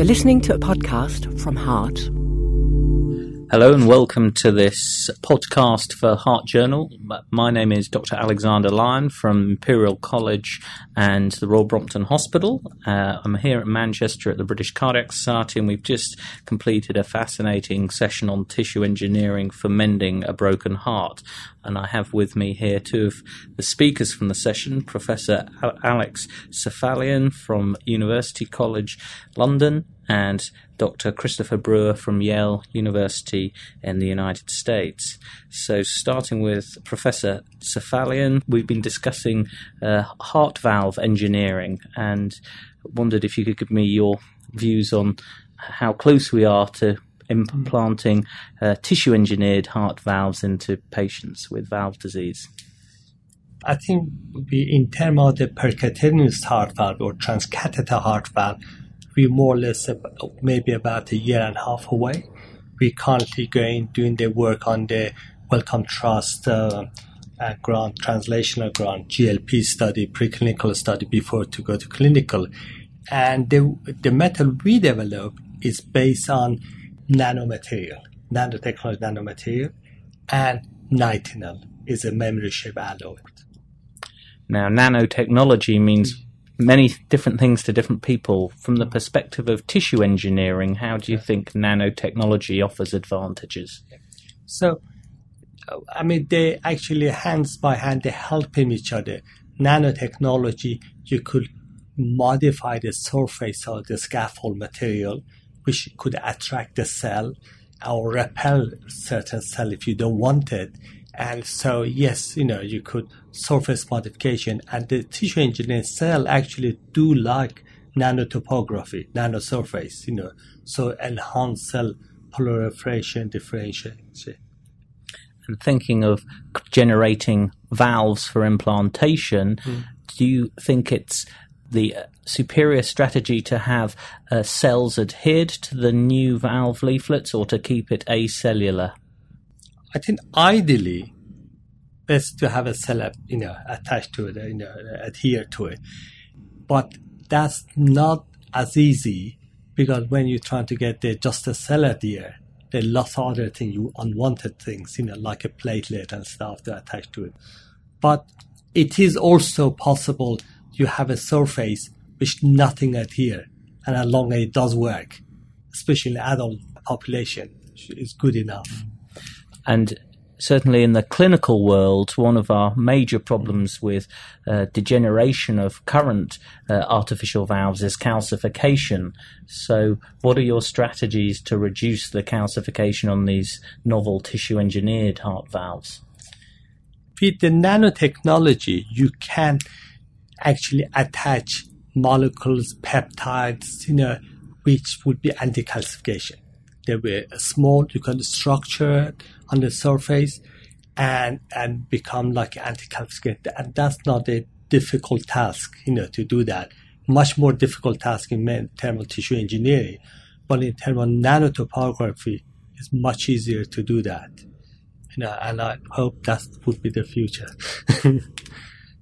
You're listening to a podcast from Heart. Hello and welcome to this podcast for Heart Journal. My name is Dr. Alexander Lyon from Imperial College and the Royal Brompton Hospital. Uh, I'm here at Manchester at the British Cardiac Society and we've just completed a fascinating session on tissue engineering for mending a broken heart. And I have with me here two of the speakers from the session, Professor Alex Seifalian from University College London and Dr. Christopher Breuer from Yale University in the United States. So, starting with Professor Seifalian, we've been discussing uh, heart valve engineering and wondered if you could give me your views on how close we are to implanting uh, tissue engineered heart valves into patients with valve disease. I think we, in terms of the percutaneous heart valve or transcatheter heart valve, we're more or less maybe about a year and a half away. We're currently going doing the work on the Wellcome Trust uh, uh, grant, translational grant, GLP study, preclinical study before to go to clinical. And the, the method we develop is based on nanomaterial, nanotechnology nanomaterial, and nitinol is a memory chip alloy. Now, nanotechnology means many different things to different people. From the perspective of tissue engineering, how do you think nanotechnology offers advantages? So, I mean, they actually hands by hand they helping each other. Nanotechnology, you could modify the surface of the scaffold material, which could attract the cell or repel certain cell if you don't want it. And so, yes, you know, you could surface modification and the tissue engineering cell actually do like nanotopography, nanosurface, you know, so enhance cell proliferation, differentiation. And thinking of generating valves for implantation, mm. do you think it's the superior strategy to have uh, cells adhered to the new valve leaflets or to keep it acellular? I think ideally, best to have a cell, you know, attached to it, you know, adhere to it. But that's not as easy because when you're trying to get the, just a cell adhere, there are lots of other things, you unwanted things, you know, like a platelet and stuff to attach to it. But it is also possible you have a surface which nothing adhere, and as long as it does work, especially in adult population, is good enough. And certainly in the clinical world, one of our major problems with uh, degeneration of current uh, artificial valves is calcification. So, what are your strategies to reduce the calcification on these novel tissue engineered heart valves? With the nanotechnology, you can actually attach molecules, peptides, you know, which would be anti-calcification. They were small, you can structure on the surface and and become like anti-calcification. And that's not a difficult task, you know, to do that. Much more difficult task in of tissue engineering. But in of nanotopography, it's much easier to do that. You know, and I hope that would be the future.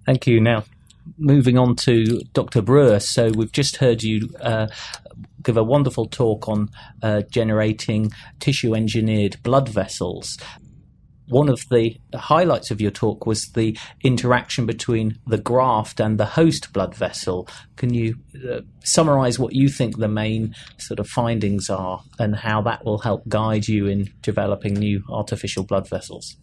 Thank you. Now, moving on to Dr. Breuer. So we've just heard you uh, give a wonderful talk on uh, generating tissue engineered blood vessels. One of the highlights of your talk was the interaction between the graft and the host blood vessel. Can you uh, summarize what you think the main sort of findings are and how that will help guide you in developing new artificial blood vessels?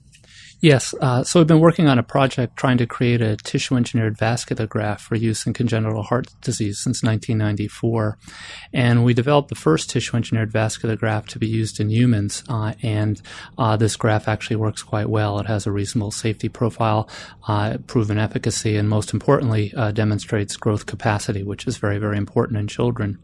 Yes. Uh, so we've been working on a project trying to create a tissue engineered vascular graft for use in congenital heart disease since 1994. And we developed the first tissue engineered vascular graft to be used in humans. Uh, and uh, this graft actually works quite well. It has a reasonable safety profile, uh, proven efficacy, and most importantly, uh, demonstrates growth capacity, which is very, very important in children.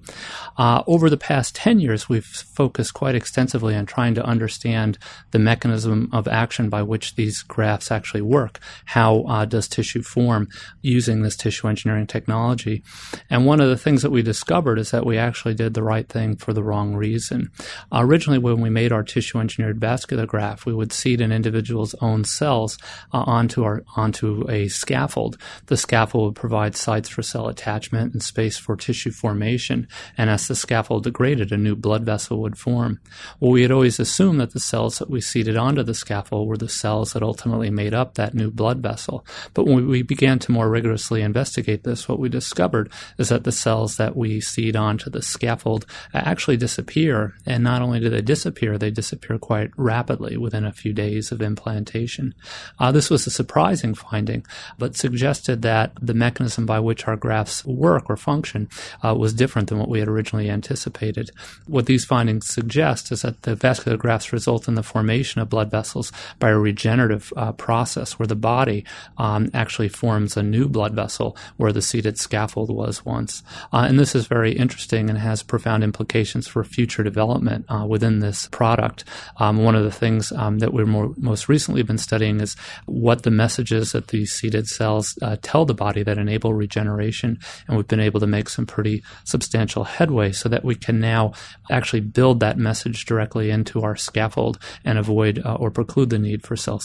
Uh, over the past 10 years, we've focused quite extensively on trying to understand the mechanism of action by which these these grafts actually work? How uh, does tissue form using this tissue engineering technology? And one of the things that we discovered is that we actually did the right thing for the wrong reason. Originally, when we made our tissue engineered vascular graft, we would seed an individual's own cells uh, onto our onto a scaffold. The scaffold would provide sites for cell attachment and space for tissue formation. And as the scaffold degraded, a new blood vessel would form. Well, we had always assumed that the cells that we seeded onto the scaffold were the cells that ultimately made up that new blood vessel. But when we began to more rigorously investigate this, what we discovered is that the cells that we seed onto the scaffold actually disappear. And not only do they disappear, they disappear quite rapidly within a few days of implantation. Uh, this was a surprising finding, but suggested that the mechanism by which our grafts work or function uh, was different than what we had originally anticipated. What these findings suggest is that the vascular grafts result in the formation of blood vessels by a regenerative uh, process where the body um, actually forms a new blood vessel where the seeded scaffold was once. Uh, and this is very interesting and has profound implications for future development uh, within this product. Um, one of the things um, that we've most recently been studying is what the messages that these seeded cells uh, tell the body that enable regeneration. And we've been able to make some pretty substantial headway so that we can now actually build that message directly into our scaffold and avoid uh, or preclude the need for cell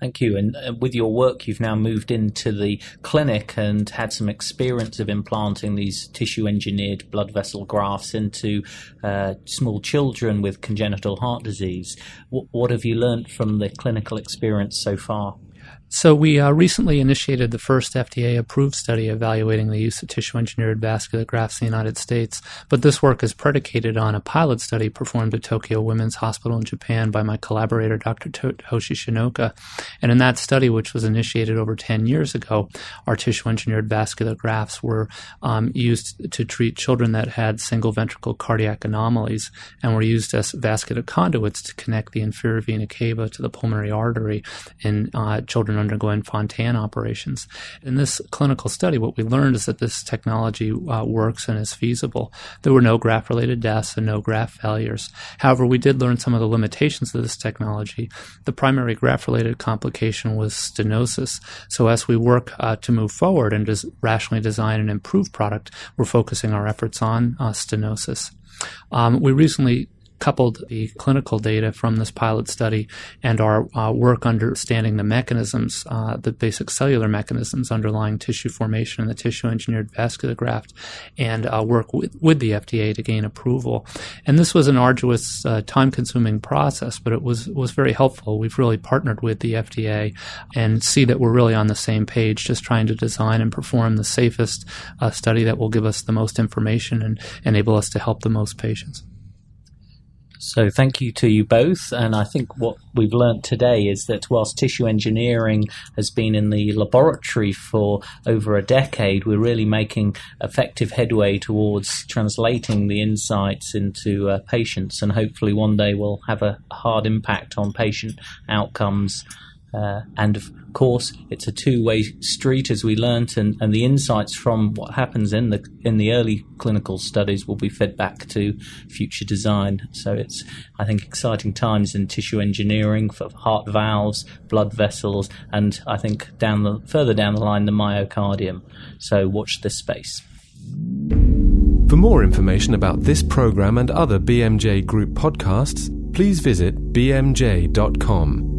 Thank you. And uh, with your work, you've now moved into the clinic and had some experience of implanting these tissue engineered blood vessel grafts into uh, small children with congenital heart disease. W- what have you learned from the clinical experience so far? So we uh, recently initiated the first FDA-approved study evaluating the use of tissue-engineered vascular grafts in the United States, but this work is predicated on a pilot study performed at Tokyo Women's Hospital in Japan by my collaborator, Dr. Toshi Shinoka. And in that study, which was initiated over 10 years ago, our tissue-engineered vascular grafts were um, used to treat children that had single ventricle cardiac anomalies and were used as vascular conduits to connect the inferior vena cava to the pulmonary artery in uh, children undergoing Fontan operations. In this clinical study, what we learned is that this technology uh, works and is feasible. There were no graft related deaths and no graft failures. However, we did learn some of the limitations of this technology. The primary graft related complication was stenosis. So, as we work uh, to move forward and des- rationally design an improved product, we're focusing our efforts on uh, stenosis. Um, we recently coupled the clinical data from this pilot study and our uh, work understanding the mechanisms, uh, the basic cellular mechanisms underlying tissue formation in the tissue engineered vascular graft, and uh, work with, with, the FDA to gain approval. And this was an arduous, uh, time consuming process, but it was, was very helpful. We've really partnered with the FDA and see that we're really on the same page, just trying to design and perform the safest uh, study that will give us the most information and enable us to help the most patients. So thank you to you both. And I think what we've learned today is that whilst tissue engineering has been in the laboratory for over a decade, we're really making effective headway towards translating the insights into uh, patients. And hopefully one day we'll have a hard impact on patient outcomes. Uh, and of course, it's a two-way street, as we learnt, and, and the insights from what happens in the in the early clinical studies will be fed back to future design. So it's, I think, exciting times in tissue engineering for heart valves, blood vessels, and I think down the further down the line, the myocardium. So watch this space. For more information about this program and other BMJ Group podcasts, please visit bmj.com.